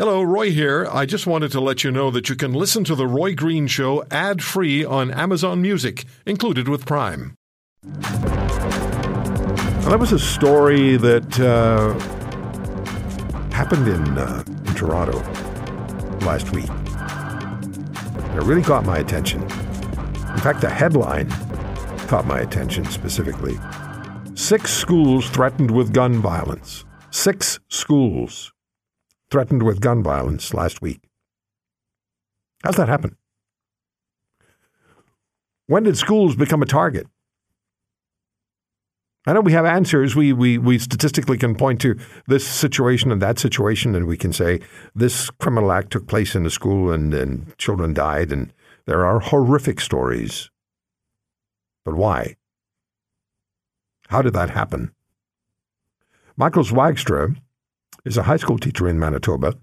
Hello, Roy here. I just wanted to let you know that you can listen to The Roy Green Show ad free on Amazon Music, included with Prime. Well, that was a story that uh, happened in, uh, in Toronto last week. It really caught my attention. In fact, the headline caught my attention specifically. Six schools threatened with gun violence. Six schools threatened with gun violence last week. How's that happen? When did schools become a target? I know we have answers. We, we, we statistically can point to this situation and that situation, and we can say this criminal act took place in a school and, and children died, and there are horrific stories. But why? How did that happen? Michael Zwaagstra is a high school teacher in Manitoba.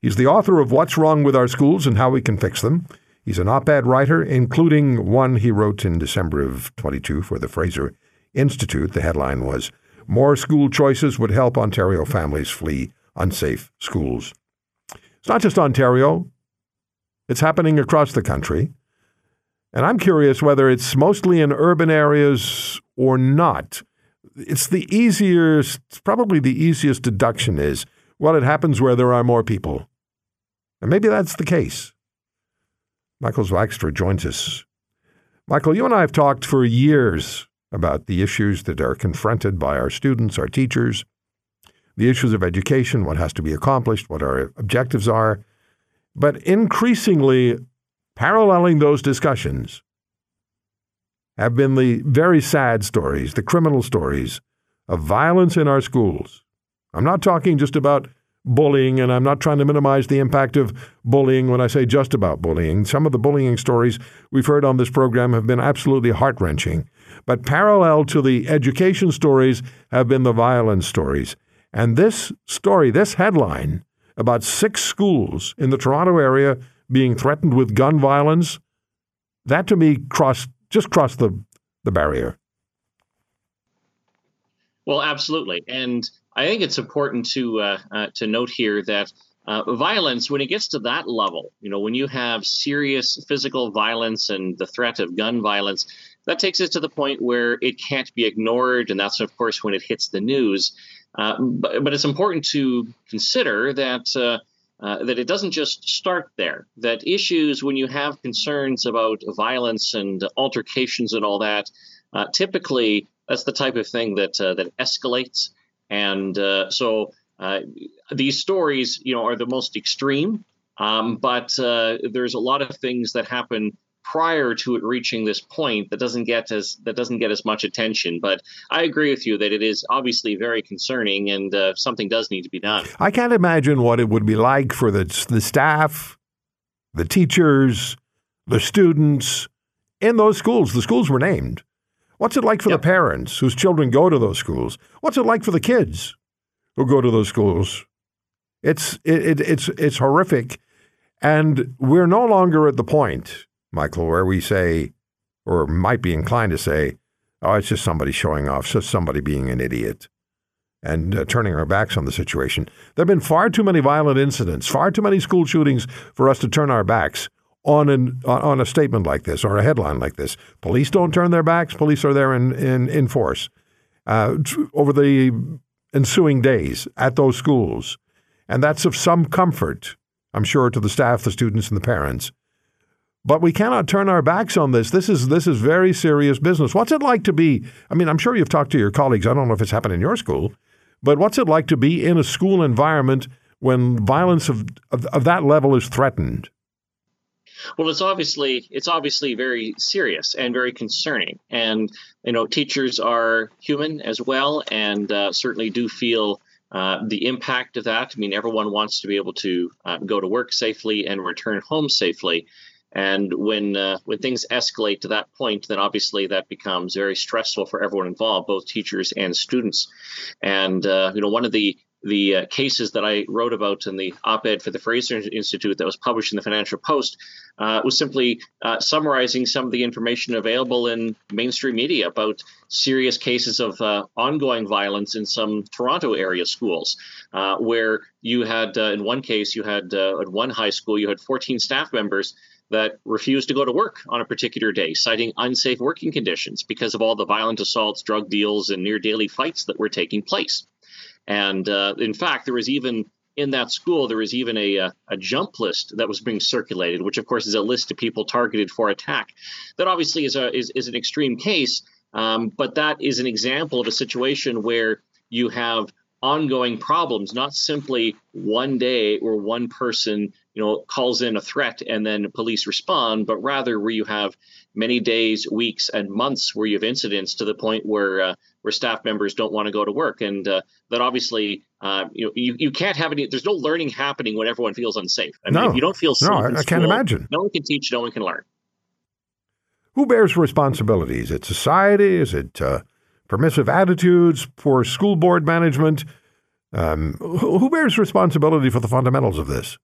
He's the author of What's Wrong with Our Schools and How We Can Fix Them. He's an op ed writer, including one he wrote in December of 22 for the Fraser Institute. The headline was More School Choices Would Help Ontario Families Flee Unsafe Schools. It's not just Ontario, it's happening across the country. And I'm curious whether it's mostly in urban areas or not it's the easiest, probably the easiest deduction is, well, it happens where there are more people. And maybe that's the case. Michael Zwaagstra joins us. Michael, you and I have talked for years about the issues that are confronted by our students, our teachers, the issues of education, what has to be accomplished, what our objectives are. But increasingly, paralleling those discussions have been the very sad stories, the criminal stories of violence in our schools. I'm not talking just about bullying, and I'm not trying to minimize the impact of bullying when I say just about bullying. Some of the bullying stories we've heard on this program have been absolutely heart wrenching. But parallel to the education stories have been the violence stories. And this story, this headline about six schools in the Toronto area being threatened with gun violence, that to me crossed just cross the, the barrier. Well, absolutely, and I think it's important to uh, uh, to note here that uh, violence, when it gets to that level, you know, when you have serious physical violence and the threat of gun violence, that takes us to the point where it can't be ignored, and that's of course when it hits the news. Uh, but, but, it's important to consider that uh, uh, that it doesn't just start there. That issues, when you have concerns about violence and altercations and all that, uh, typically that's the type of thing that uh, that escalates. And uh, so uh, these stories, you know, are the most extreme. Um, but there's a lot of things that happen prior to it reaching this point that doesn't get as that doesn't get as much attention. But I agree with you that it is obviously very concerning, and uh, something does need to be done. I can't imagine what it would be like for the the staff, the teachers, the students in those schools. The schools were named. What's it like for yep. the parents whose children go to those schools? What's it like for the kids who go to those schools? It's it, it it's it's horrific, and we're no longer at the point Michael, where we say, or might be inclined to say, oh, it's just somebody showing off, just somebody being an idiot and uh, turning our backs on the situation. There have been far too many violent incidents, far too many school shootings for us to turn our backs on an on a statement like this or a headline like this. Police don't turn their backs. Police are there in in, in force. Uh, over the ensuing days at those schools, and that's of some comfort, I'm sure, to the staff, the students, and the parents. But we cannot turn our backs on this. This is this is very serious business. What's it like to be? I mean, I'm sure you've talked to your colleagues. I don't know if it's happened in your school, but what's it like to be in a school environment when violence of, of, of that level is threatened? Well, it's obviously it's obviously very serious and very concerning, and you know teachers are human as well, and uh, certainly do feel uh, the impact of that. I mean, everyone wants to be able to uh, go to work safely and return home safely, and when uh, when things escalate to that point, then obviously that becomes very stressful for everyone involved, both teachers and students. And uh, you know, one of the the uh, cases that I wrote about in the op ed for the Fraser Institute that was published in the Financial Post uh, was simply uh, summarizing some of the information available in mainstream media about serious cases of uh, ongoing violence in some Toronto area schools, uh, where you had, uh, in one case, you had at one high school, you had 14 staff members that refused to go to work on a particular day, citing unsafe working conditions because of all the violent assaults, drug deals, and near daily fights that were taking place. And uh, in fact, there was even in that school, there was even a, a, a, jump list that was being circulated, which of course is a list of people targeted for attack. That obviously is a is, is an extreme case, um, but that is an example of a situation where you have ongoing problems, not simply one day or one person, you know, calls in a threat and then police respond, but rather where you have many days, weeks, and months where you have incidents to the point where uh, where staff members don't want to go to work, and uh, that obviously, uh, you know, you, you can't have any. There's no learning happening when everyone feels unsafe. I mean, no. if you don't feel safe, no, I, I can't imagine. No one can teach, no one can learn. Who bears responsibility? Is it society? Is it uh, permissive attitudes, poor school board management. Um, who bears responsibility for the fundamentals of this?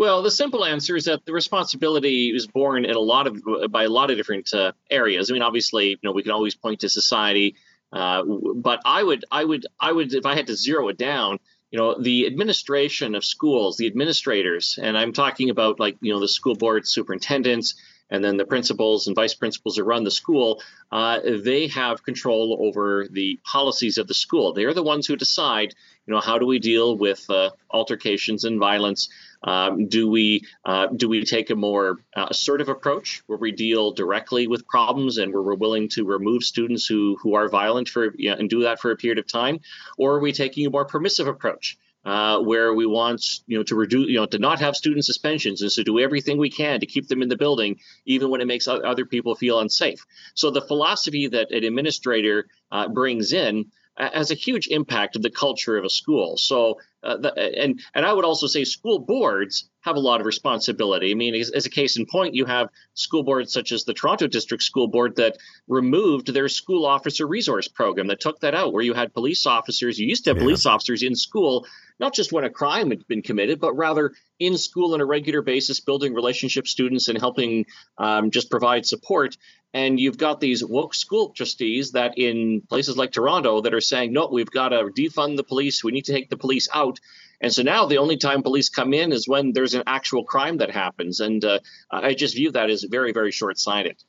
Well, the simple answer is that the responsibility is born in a lot of by a lot of different uh, areas. I mean, obviously, you know, we can always point to society, uh, but I would, I would, I would, if I had to zero it down, you know, the administration of schools, the administrators, and I'm talking about like you know the school board superintendents, and then the principals and vice principals who run the school, uh, they have control over the policies of the school. They're the ones who decide, you know, how do we deal with uh, altercations and violence? Um, do we uh, do we take a more uh, assertive approach where we deal directly with problems and where we're willing to remove students who who are violent for you know, and do that for a period of time, or are we taking a more permissive approach? Uh, where we want you know to reduce you know to not have student suspensions and to do everything we can to keep them in the building even when it makes other people feel unsafe so the philosophy that an administrator uh, brings in has a huge impact of the culture of a school. So, uh, the, and and I would also say school boards have a lot of responsibility. I mean, as, as, a case in point, you have school boards such as the Toronto District School Board that removed their school officer resource program that took that out, where you had police officers. You used to have yeah. police officers in school, not just when a crime had been committed, but rather in school on a regular basis, building relationship students and helping um, just provide support. And you've got these woke school trustees that in places like Toronto that are saying, no, we've got to defund the police. We need to take the police out. And so now the only time police come in is when there's an actual crime that happens. And uh, I just view that as very, very short sighted.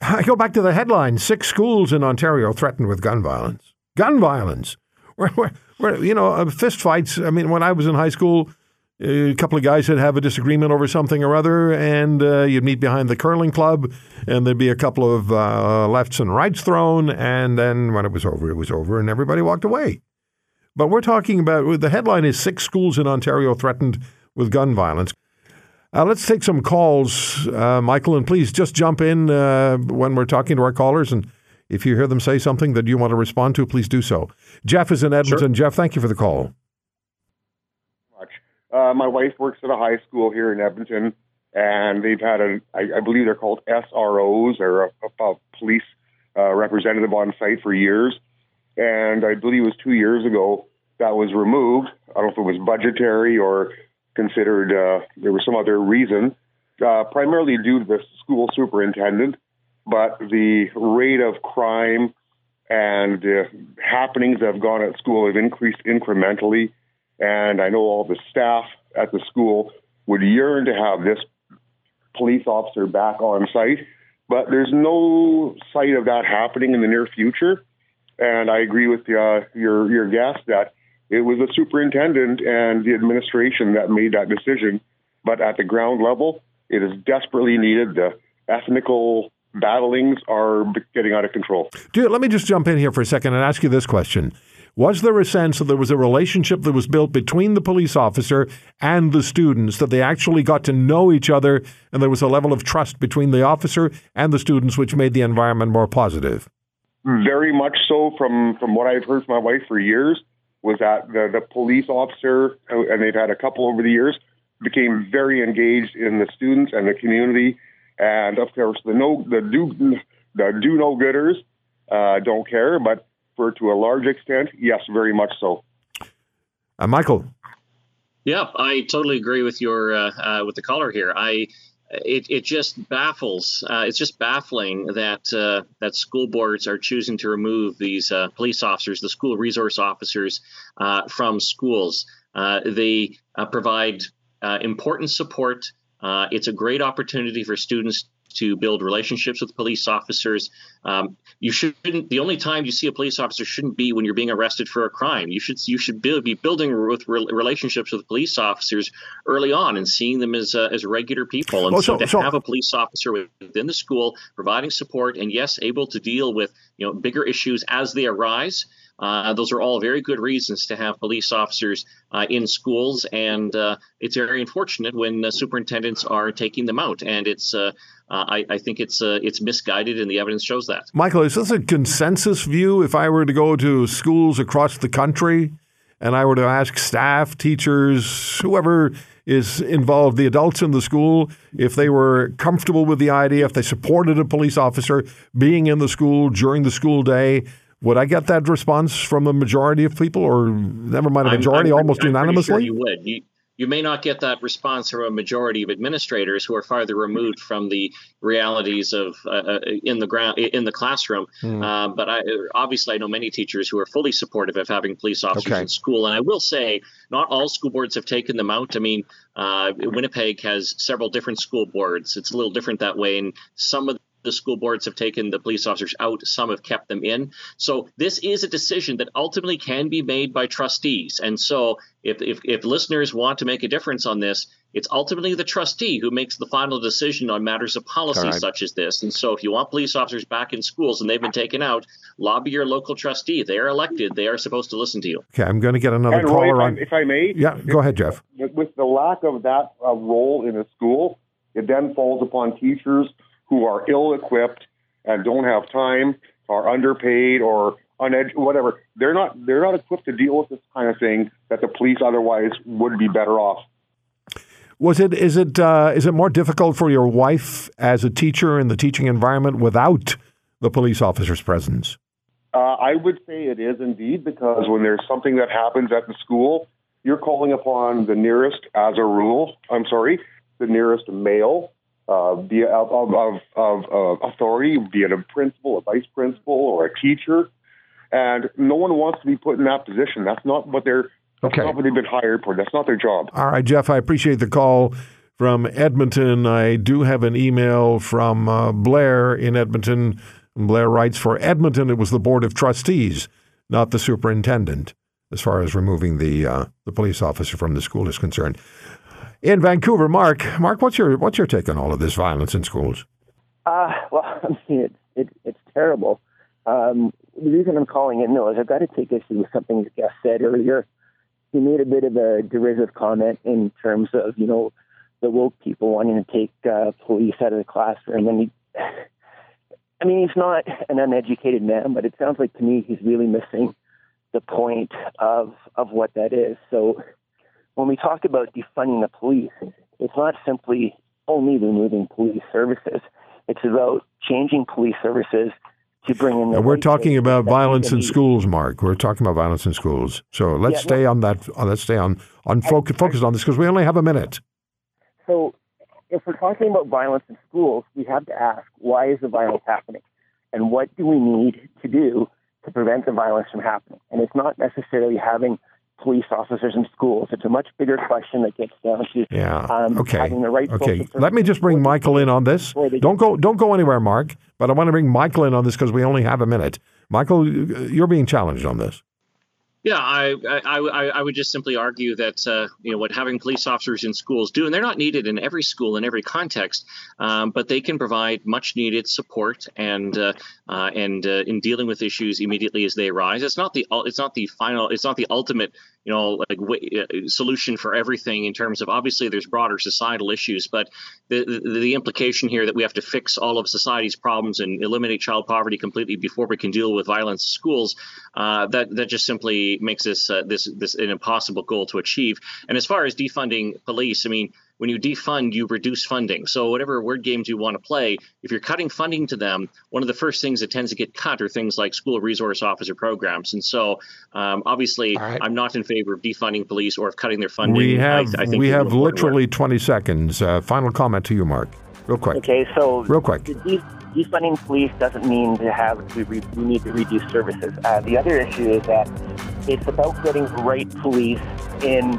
I go back to the headline six schools in Ontario threatened with gun violence. Gun violence. you know, uh, fist fights. I mean, when I was in high school, a couple of guys would have a disagreement over something or other, and uh, you'd meet behind the curling club, and there'd be a couple of uh, lefts and rights thrown, and then when it was over, it was over, and everybody walked away. But we're talking about the headline is six schools in Ontario threatened with gun violence. Uh, let's take some calls, uh, Michael, and please just jump in uh, when we're talking to our callers. And if you hear them say something that you want to respond to, please do so. Jeff is in Edmonton. Sure. Jeff, thank you for the call. Uh, my wife works at a high school here in Edmonton, and they've had a, I, I believe they're called SROs or a, a police uh, representative on site for years. And I believe it was two years ago that was removed. I don't know if it was budgetary or considered uh, there was some other reason, uh, primarily due to the school superintendent. But the rate of crime and uh, happenings that have gone at school have increased incrementally and I know all the staff at the school would yearn to have this police officer back on site, but there's no sight of that happening in the near future. And I agree with uh, your your guest that it was the superintendent and the administration that made that decision. But at the ground level, it is desperately needed. The ethnical battlings are getting out of control. Dude, let me just jump in here for a second and ask you this question. Was there a sense that there was a relationship that was built between the police officer and the students, that they actually got to know each other, and there was a level of trust between the officer and the students, which made the environment more positive? Very much so. From from what I've heard from my wife for years, was that the the police officer, uh, and they've had a couple over the years, became very engaged in the students and the community, and of course the no the do the do no gooders uh, don't care, but for to a large extent, yes, very much so. Uh, Michael. Yeah, I totally agree with your uh, uh, with the caller here. I it, it just baffles. Uh, it's just baffling that uh, that school boards are choosing to remove these uh, police officers, the school resource officers, uh, from schools. they provide important support. It's a great opportunity for students to build relationships with police officers. Um, you shouldn't. The only time you see a police officer shouldn't be when you're being arrested for a crime. You should you should be, be building with relationships with police officers early on and seeing them as uh, as regular people. And well, so, so, to so, have a police officer within the school providing support and yes, able to deal with you know bigger issues as they arise. Uh, those are all very good reasons to have police officers uh, in schools, and uh, it's very unfortunate when superintendents are taking them out. And it's, uh, uh, I, I, think it's it's misguided, and the evidence shows that. Michael, is this a consensus view? If I were to go to schools across the country, and I were to ask staff, teachers, whoever is involved, the adults in the school, if they were comfortable with the idea, if they supported a police officer being in the school during the school day, would I get that response from the majority of people, or never mind a majority, I'm, I'm almost pretty, unanimously? Sure you would. You, you may not get that response from a majority of administrators who are farther removed from the realities of uh, uh in the ground in the classroom. Mm. Uh, but I, obviously, I know many teachers who are fully supportive of having police officers okay. in school. And I will say, not all school boards have taken them out. I mean, uh, Winnipeg has several different school boards. It's a little different that way, and some of the school boards have taken the police officers out, some have kept them in. So this is a decision that ultimately can be made by trustees. And so if, if, if listeners want to make a difference on this, it's ultimately the trustee who makes the final decision on matters of policy right. such as this. And so if you want police officers back in schools and they've been taken out, lobby your local trustee. They are elected. They are supposed to listen to you. Okay, I'm going to get another and caller Roy, on. If I may. Yeah, go ahead, Jeff. With the lack of that uh, role in a school, it then falls upon teachers – who are ill equipped and don't have time, are underpaid or uned- whatever. They're not they're not equipped to deal with this kind of thing that the police otherwise would be better off. Was it is it uh, is it more difficult for your wife as a teacher in the teaching environment without the police officer's presence? Uh, I would say it is indeed because when there's something that happens at the school, you're calling upon the nearest, as a rule. I'm sorry, the nearest male uh, be of, of, of, of authority, be it a principal, a vice principal, or a teacher. And no one wants to be put in that position. That's not what they're. That's okay. not what they've been hired for. That's not their job. All right, Jeff. I appreciate the call from Edmonton. I do have an email from uh, Blair in Edmonton. Blair writes for Edmonton. It was the board of trustees, not the superintendent, as far as removing the uh, the police officer from the school is concerned in Vancouver. Mark, Mark, what's your what's your take on all of this violence in schools? Uh, well, I mean, it's it, it's terrible. Um, the reason I'm calling in though is I've got to take issue with something the guest said earlier. He made a bit of a derisive comment in terms of you know the woke people wanting to take uh, police out of the classroom, and he. I mean, he's not an uneducated man, but it sounds like to me he's really missing the point of of what that is. So when we talk about defunding the police, it's not simply only removing police services. It's about changing police services to bring in. we're talking about violence in schools, Mark. We're talking about violence in schools. So let's yeah, stay no, on that. Uh, let's stay on on focus, focused on this because we only have a minute. So, if we're talking about violence in schools, we have to ask why is the violence happening, and what do we need to do to prevent the violence from happening? And it's not necessarily having police officers in schools. It's a much bigger question that gets down to yeah. Um, okay. having the right. Okay, let me just bring Michael in on this. Don't go, don't go anywhere, Mark. But I want to bring Michael in on this because we only have a minute. Michael, you're being challenged on this. Yeah, I, I, I, would just simply argue that uh, you know what having police officers in schools do, and they're not needed in every school in every context, um, but they can provide much needed support and uh, uh, and uh, in dealing with issues immediately as they arise. It's not the it's not the final it's not the ultimate you know like w- uh, solution for everything in terms of obviously there's broader societal issues, but the, the, the implication here that we have to fix all of society's problems and eliminate child poverty completely before we can deal with violence in schools uh, that that just simply makes this uh, this this an impossible goal to achieve. And as far as defunding police, I mean, when you defund, you reduce funding. So whatever word games you want to play, if you're cutting funding to them, one of the first things that tends to get cut are things like school resource officer programs. And so um, obviously, right. I'm not in favor of defunding police or of cutting their funding. We have I, I we have literally work. 20 seconds. Uh, final comment to you, Mark. Real quick. Okay, so real quick. defunding police doesn't mean to have we, re- we need to reduce services. Uh, the other issue is that it's about getting the right police in